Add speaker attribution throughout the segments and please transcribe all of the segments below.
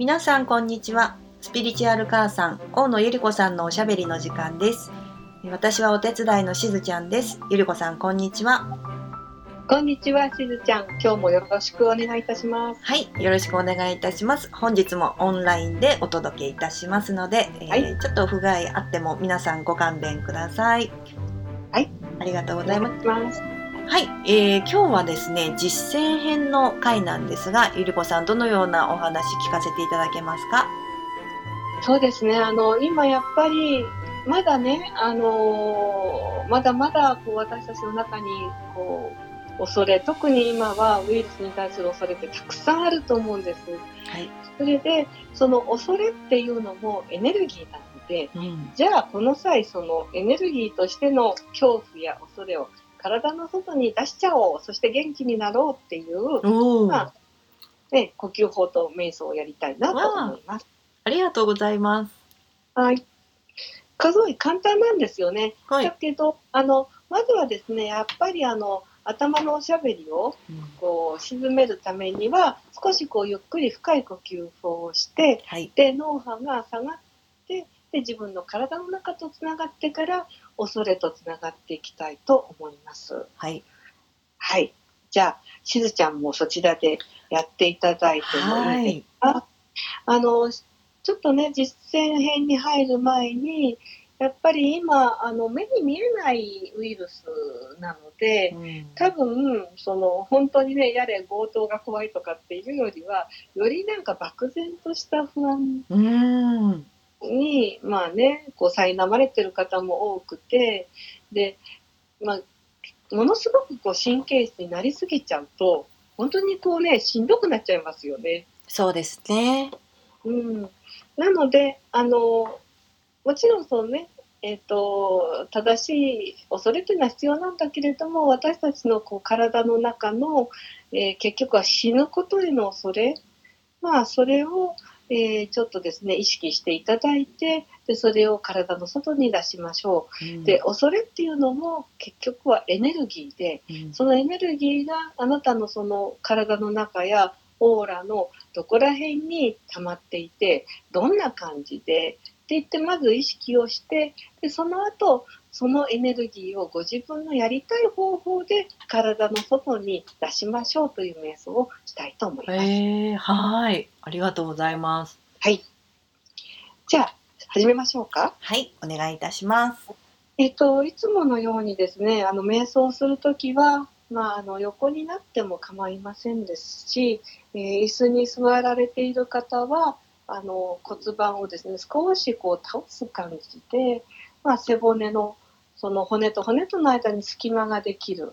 Speaker 1: 皆さんこんにちは。スピリチュアル母さん大野ゆり子さんのおしゃべりの時間です。私はお手伝いのしずちゃんです。ゆり子さんこんにちは。
Speaker 2: こんにちはしずちゃん。今日もよろしくお願いいたします。
Speaker 1: はいよろしくお願いいたします。本日もオンラインでお届けいたしますので、えー
Speaker 2: はい。
Speaker 1: ちょっと不具合あっても皆さんご勘弁ください。
Speaker 2: はい。
Speaker 1: ありがとうございますはい、えー今日はですね実践編の回なんですがゆり子さんどのようなお話聞かせていただけますか？
Speaker 2: そうですね。あの今やっぱりまだねあのまだまだこう私たちの中にこう恐れ特に今はウイルスに対する恐れってたくさんあると思うんです。
Speaker 1: はい、
Speaker 2: それでその恐れっていうのもエネルギーなので
Speaker 1: うん、
Speaker 2: じゃあこの際そのエネルギーとしての恐怖や恐れを体の外に出しちゃおうそして元気になろうっていうまあね、呼吸法と瞑想をやりたいなと思います。
Speaker 1: ありがとうございます
Speaker 2: はい。すごい簡単なんですよね。
Speaker 1: はい
Speaker 2: だけど、あの、まずはですね、やっぱりあの、頭のおしゃべりをこう沈めるためには少しこうゆっくり深い呼吸法をして
Speaker 1: はい
Speaker 2: で脳波が下がってで自分の体の中とつながってから恐れとつながっていきたいと思います。
Speaker 1: はい。
Speaker 2: はい。じゃあ、しずちゃんもそちらでやっていただいてもいいですか、あの、ちょっとね、実践編に入る前に、やっぱり今、あの、目に見えないウイルスなので、
Speaker 1: うん。
Speaker 2: 多分、その、本当にね、やれ強盗が怖いとかっていうよりは、よりなんか漠然とした不安
Speaker 1: うーん
Speaker 2: に、まあね、こう、苛まれてる方も多くて、で、まあ、ものすごくこう神経質になりすぎちゃうと、本当にこうね、しんどくなっちゃいますよね。
Speaker 1: そうですね
Speaker 2: うん。なので、あの、もちろんそのね、えっ、と、正しい恐れというのは必要なんだけれども、私たちのこう体の中の、えー結局は死ぬことへの恐れ、まあ、それを、えーちょっとですね、意識していただいて、で、それを体の外に出しましょう。で、恐れっていうのも結局はエネルギーで、
Speaker 1: うん
Speaker 2: そのエネルギーがあなたのその体の中やオーラのどこら辺に溜まっていて、どんな感じで、って言ってまず意識をして、で、その後、そのエネルギーをご自分のやりたい方法で体の外に出しましょうという瞑想をしたいと思います。
Speaker 1: えー、はいありがとうございます
Speaker 2: はい。じゃあ、始めましょうか。
Speaker 1: はいお願いいたします
Speaker 2: えっと、いつものようにですね、あの、瞑想するときは、まあ、あの、横になっても構いませんですし、えー椅子に座られている方は、あの、骨盤をですね、少しこう倒す感じで、まあ、背骨の、その骨と骨との間に隙間ができる。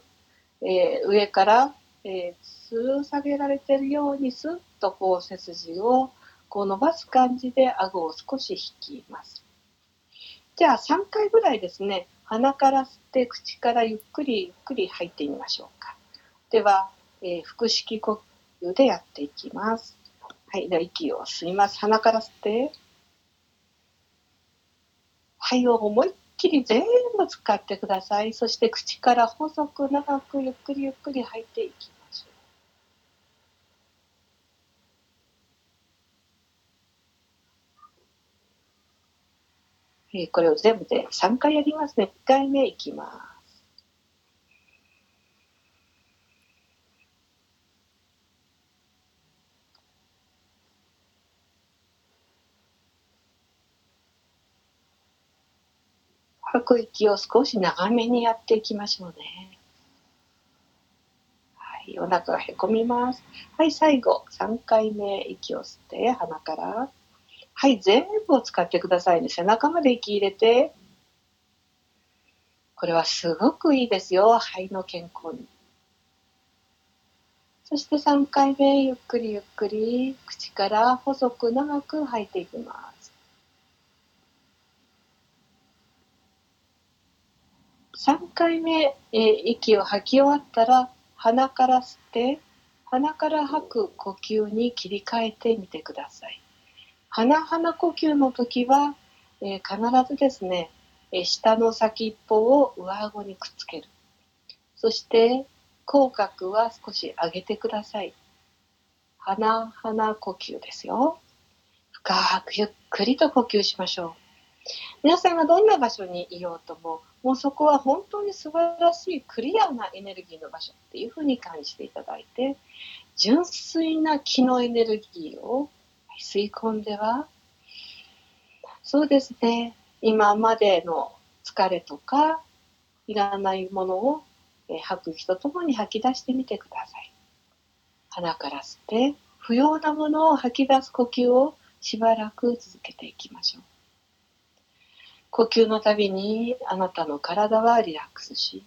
Speaker 2: えー上から、えー、吊る下げられてるように、スッとこう背筋をこう伸ばす感じで顎を少し引きます。じゃあ3回ぐらいですね、鼻から吸って口からゆっくりゆっくり吐いてみましょうか。では、えー腹式呼吸でやっていきます。はい、では息を吸います。鼻から吸って。肺を思いっきり全部使ってください。そして口から細く長くゆっくりゆっくり吐いていきましえーこれを全部で3回やりますね。1回目いきます。吐く息を少し長めにやっていきましょうね。はい、お腹がへこみます。はい、最後、3回目息を吸って鼻から。はい、全部を使ってくださいね。背中まで息入れて。これはすごくいいですよ。肺の健康に。そして3回目、ゆっくりゆっくり、口から細く長く吐いていきます。3回目、えー息を吐き終わったら、鼻から吸って、鼻から吐く呼吸に切り替えてみてください。鼻鼻呼吸の時は、えー必ずですね、えー下の先っぽを上顎にくっつける。そして、口角は少し上げてください。鼻鼻呼吸ですよ。深くゆっくりと呼吸しましょう。皆さんがどんな場所にいようとも、もうそこは本当に素晴らしいクリアなエネルギーの場所っていうふうに感じていただいて、純粋な気のエネルギーを吸い込んでは、そうですね、今までの疲れとか、いらないものを吐く息とともに吐き出してみてください。鼻から吸って、不要なものを吐き出す呼吸をしばらく続けていきましょう。呼吸のたびにあなたの体はリラックスし、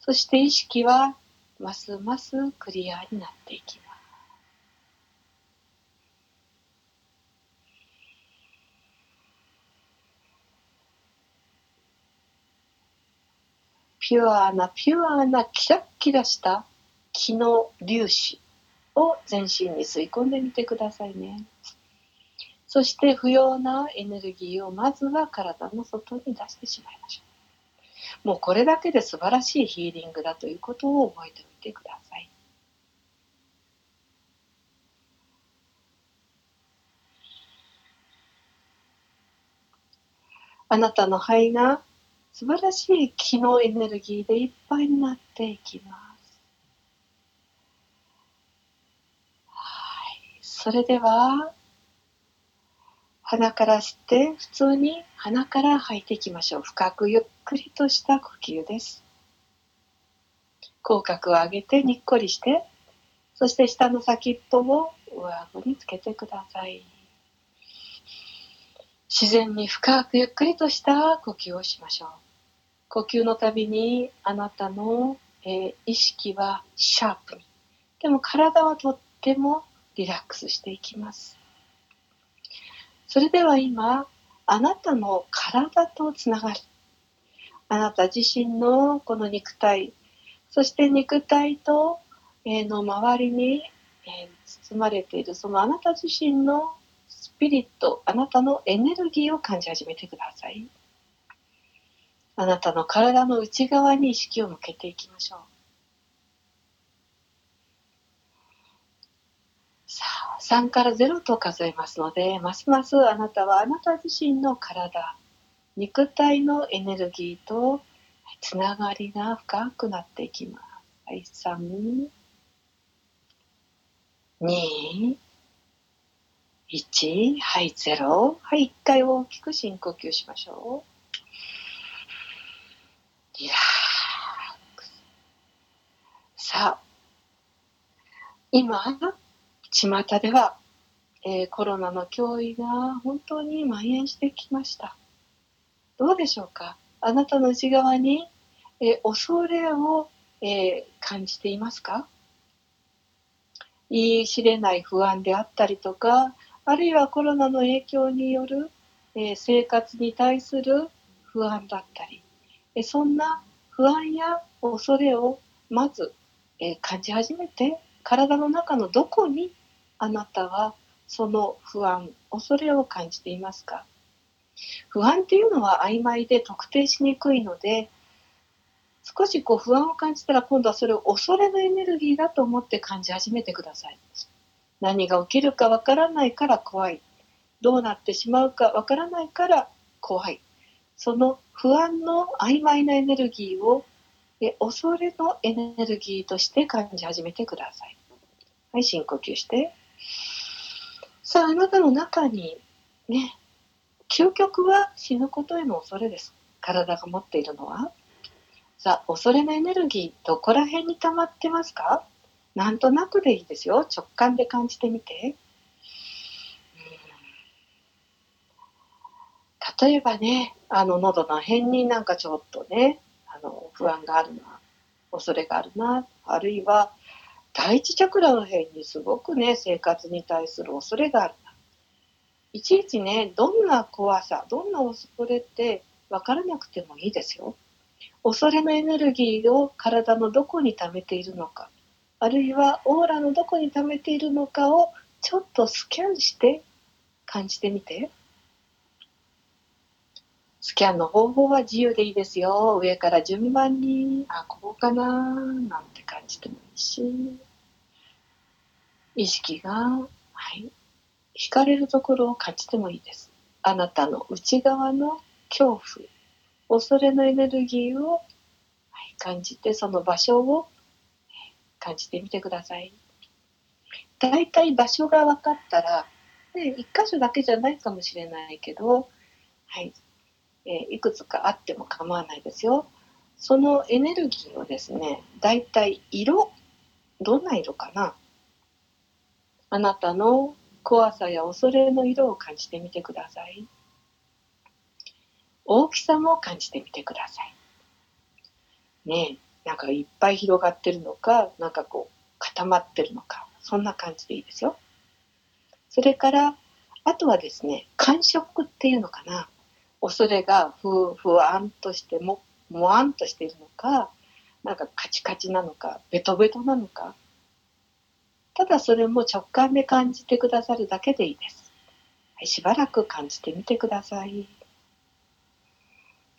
Speaker 2: そして意識はますますクリアになっていきます。ピュアなピュアなキラッキラした気の粒子を全身に吸い込んでみてくださいね。そして不要なエネルギーをまずは体の外に出してしまいましょう。もうこれだけで素晴らしいヒーリングだということを覚えておいてください。あなたの肺が素晴らしい気のエネルギーでいっぱいになっていきます。はい。それでは、鼻から吸って普通に鼻から吐いていきましょう。深くゆっくりとした呼吸です。口角を上げてにっこりして、そして下の先っぽを上顎につけてください。自然に深くゆっくりとした呼吸をしましょう。呼吸のたびにあなたの、えー、意識はシャープに。でも体はとってもリラックスしていきます。それでは今、あなたの体とつながる。あなた自身のこの肉体、そして肉体と、えの周りに、え包まれているそのあなた自身のスピリット、あなたのエネルギーを感じ始めてください。あなたの体の内側に意識を向けていきましょう。さあ、3から0と数えますので、ますますあなたはあなた自身の体、肉体のエネルギーとつながりが深くなっていきます。はい、3、2、1、はい、0。はい、1回大きく深呼吸しましょう。リラックス。さあ、今、巷では、えー、コロナの脅威が本当に蔓延してきました。どうでしょうか？あなたの内側に、えー、恐れを、えー、感じていますか？言い知れない不安であったりとか、あるいはコロナの影響による、え生活に対する不安だったり、えそんな不安や恐れをまず、え感じ始めて、体の中のどこにあなたはその不安、恐れを感じていますか？不安っていうのは曖昧で特定しにくいので、少しこう不安を感じたら今度はそれを恐れのエネルギーだと思って感じ始めてください。何が起きるかわからないから怖い。どうなってしまうかわからないから怖い。その不安の曖昧なエネルギーを恐れのエネルギーとして感じ始めてください。はい、深呼吸して。さあ、あなたの中にね、究極は死ぬことへの恐れです。体が持っているのは。さあ、恐れのエネルギー、どこら辺に溜まってますか？なんとなくでいいですよ。直感で感じてみて。例えばね、あの、喉の辺になんかちょっとね、あの、不安があるな、恐れがあるな、あるいは、第一チャクラの辺にすごくね、生活に対する恐れがあるな。いちいちね、どんな怖さ、どんな恐れって分からなくてもいいですよ。恐れのエネルギーを体のどこに溜めているのか、あるいはオーラのどこに溜めているのかをちょっとスキャンして感じてみて。スキャンの方法は自由でいいですよ。上から順番に、あ、こうかな、なんて感じてもいいし。意識が、はい、惹かれるところを感じてもいいです。あなたの内側の恐怖、恐れのエネルギーを感じて、その場所を感じてみてください。大体場所が分かったら、ね、一箇所だけじゃないかもしれないけど、はい、えー、いくつかあっても構わないですよ。そのエネルギーをですね、大体色、どんな色かなあなたの怖さや恐れの色を感じてみてください。大きさも感じてみてください。ねえ、なんかいっぱい広がってるのか、なんかこう固まってるのか、そんな感じでいいですよ。それから、あとはですね、感触っていうのかな。恐れがふふわんとしても、もわんとしているのか、なんかカチカチなのか、ベトベトなのか。ただそれも直感で感じてくださるだけでいいです。はい、しばらく感じてみてください。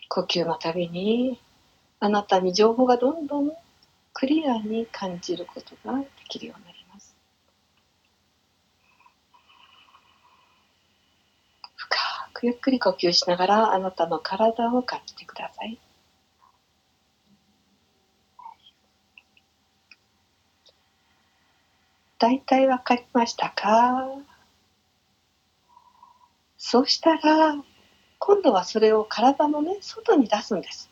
Speaker 2: 呼吸のたびに、あなたに情報がどんどんクリアに感じることができるようになります。深くゆっくり呼吸しながらあなたの体を感じてください。大体わかりましたか？そうしたら、今度はそれを体のね、外に出すんです。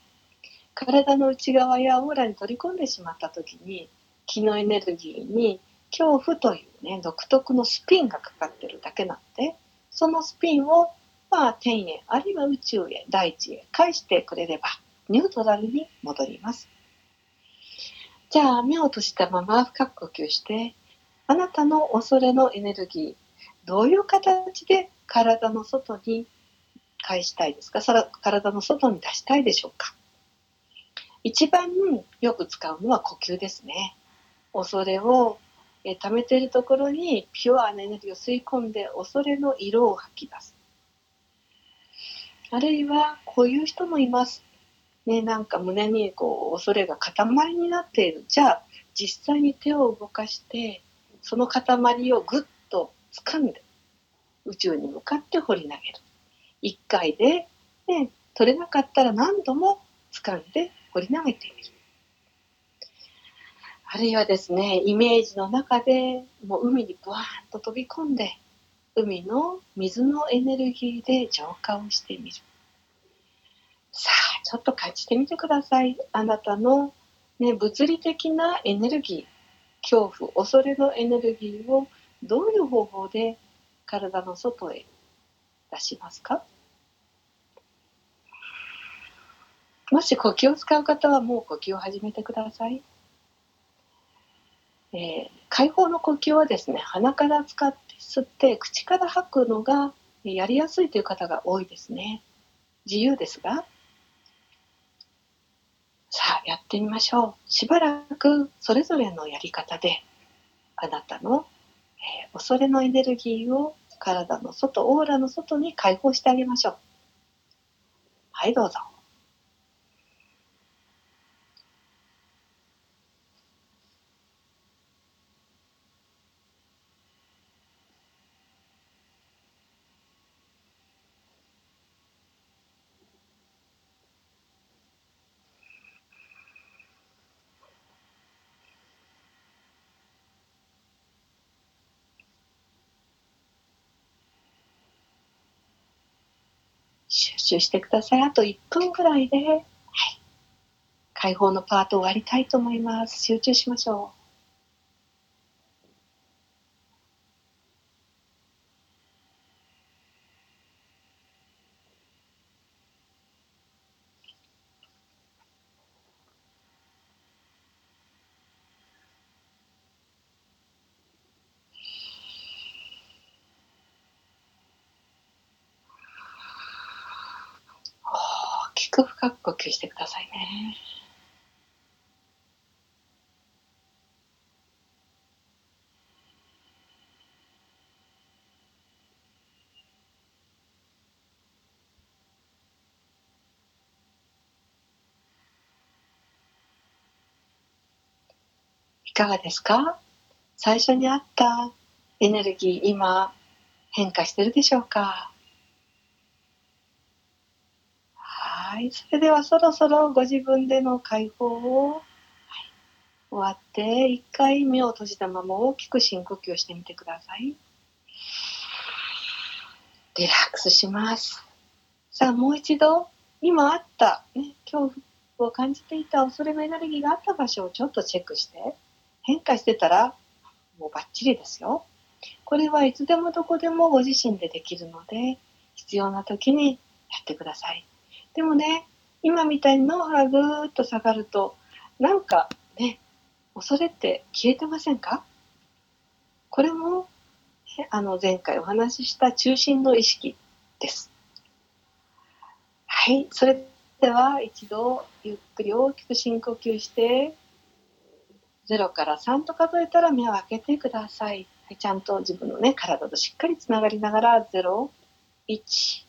Speaker 2: 体の内側やオーラに取り込んでしまった時に気のエネルギーに恐怖というね独特のスピンがかかってるだけなのでそのスピンをまあ天へあるいは宇宙へ大地へ返してくれればニュートラルに戻りますじゃあ目を閉じたまま深く呼吸してあなたの恐れのエネルギーどういう形で体の外に返したいですか？体の外に出したいでしょうか？一番よく使うのは呼吸ですね。恐れをえ溜めているところにピュアなエネルギーを吸い込んで恐れの色を吐き出す。あるいはこういう人もいます。ね、なんか胸にこう恐れが塊になっている。じゃあ実際に手を動かしてその塊をぐっと掴んで宇宙に向かって掘り投げる。一回で、ね、取れなかったら何度も掴んで掘り投げてみる。あるいはですね、イメージの中でもう海にブワーンと飛び込んで、海の水のエネルギーで浄化をしてみる。さあ、ちょっと感じてみてください。あなたの、ね、物理的なエネルギー、恐怖、恐れのエネルギーをどういう方法で体の外へ出しますか？もし呼吸を使う方はもう呼吸を始めてください。えー、解放の呼吸はですね、鼻から使って吸って口から吐くのがやりやすいという方が多いですね。自由ですが。さあ、やってみましょう。しばらくそれぞれのやり方で、あなたの、えー、恐れのエネルギーを体の外、オーラの外に解放してあげましょう。はい、どうぞ。習してください。あと1分ぐらいで、はい、解放のパート終わりたいと思います。集中しましょう。く深く呼吸してくださいね。いかがですか？最初にあったエネルギー、今、変化してるでしょうか？はい。それではそろそろご自分での解放を、終わって、一回目を閉じたまま大きく深呼吸してみてください。リラックスします。さあ、もう一度、今あった、ね、恐怖を感じていた恐れのエネルギーがあった場所をちょっとチェックして、変化してたら、もうバッチリですよ。これはいつでもどこでもご自身でできるので、必要な時にやってください。でもね、今みたいに脳波がぐーっと下がると、なんかね、恐れって消えてませんか？これも、ねあの前回お話しした中心の意識です。はい、それでは一度ゆっくり大きく深呼吸して、0から3と数えたら目を開けてください。はい、ちゃんと自分のね、体としっかりつながりながら、0、1、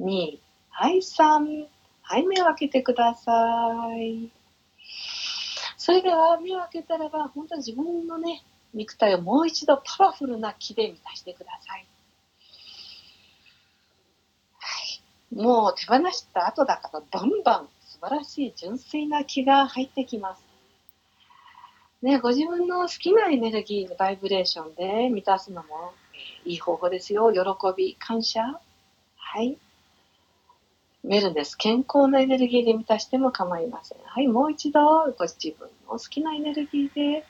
Speaker 2: 2、はい、3、はい、目を開けてください。それでは目を開けたらば、本当に自分のね、肉体をもう一度パワフルな気で満たしてください。はい、もう手放した後だから、バンバン素晴らしい純粋な気が入ってきます。ね、ご自分の好きなエネルギーのバイブレーションで満たすのも、いい方法ですよ。喜び、感謝。はい。メルです。健康なエネルギーで満たしても構いません。はい。もう一度、ご自分の好きなエネルギーで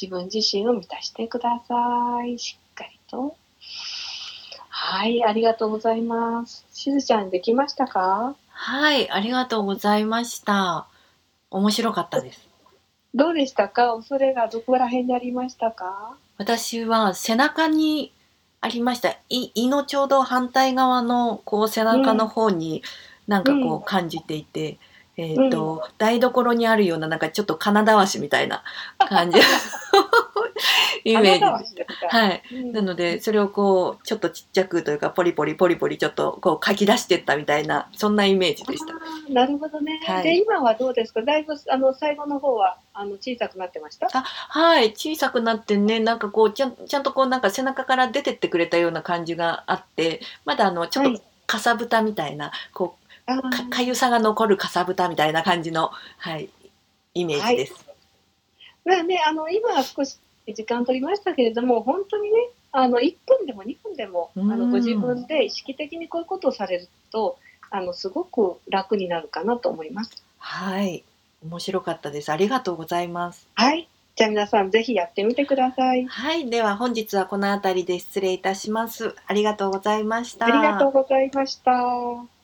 Speaker 2: 自分自身を満たしてください。しっかりと。はい。ありがとうございます。しずちゃんできましたか？
Speaker 1: はい、ありがとうございました。面白かったです。
Speaker 2: どうでしたか？恐れがどこら辺にありましたか？
Speaker 1: 私は背中にありました。い胃のちょうど反対側のこう背中の方になんかこ
Speaker 2: う
Speaker 1: 感じていて、えっ、と、台所にあるようななんかちょっと金だわしみたいな感じ イメージ。はい。
Speaker 2: うん
Speaker 1: なのでそれをこうちょっとちっちゃくというかポリポリポリポリちょっとこう書き出してったみたいなそんなイメージでした。
Speaker 2: なるほどね。
Speaker 1: はい
Speaker 2: で、今はどうですか？だいぶ、あの、最後の方は、あの、小さくなってました？
Speaker 1: あはい小さくなってねなんかこうちゃんちゃんとこうなんか背中から出てってくれたような感じがあってまだあのちょっと
Speaker 2: はい
Speaker 1: かさぶたみたいな、こうかかゆさが残るかさぶたみたいな感じの、はい、イメージです。
Speaker 2: まあね、あの、今は少し時間取りましたけれども、本当にね、あの、1分でも2分でも、あ
Speaker 1: うん
Speaker 2: の、ご自分で意識的にこういうことをされると、あの、すごく楽になるかなと思います。
Speaker 1: はい面白かったです。ありがとうございます。
Speaker 2: はい。じゃあ皆さん、ぜひやってみてください。
Speaker 1: はい、では本日はこの辺りで失礼いたします。ありがとうございました。
Speaker 2: ありがとうございました。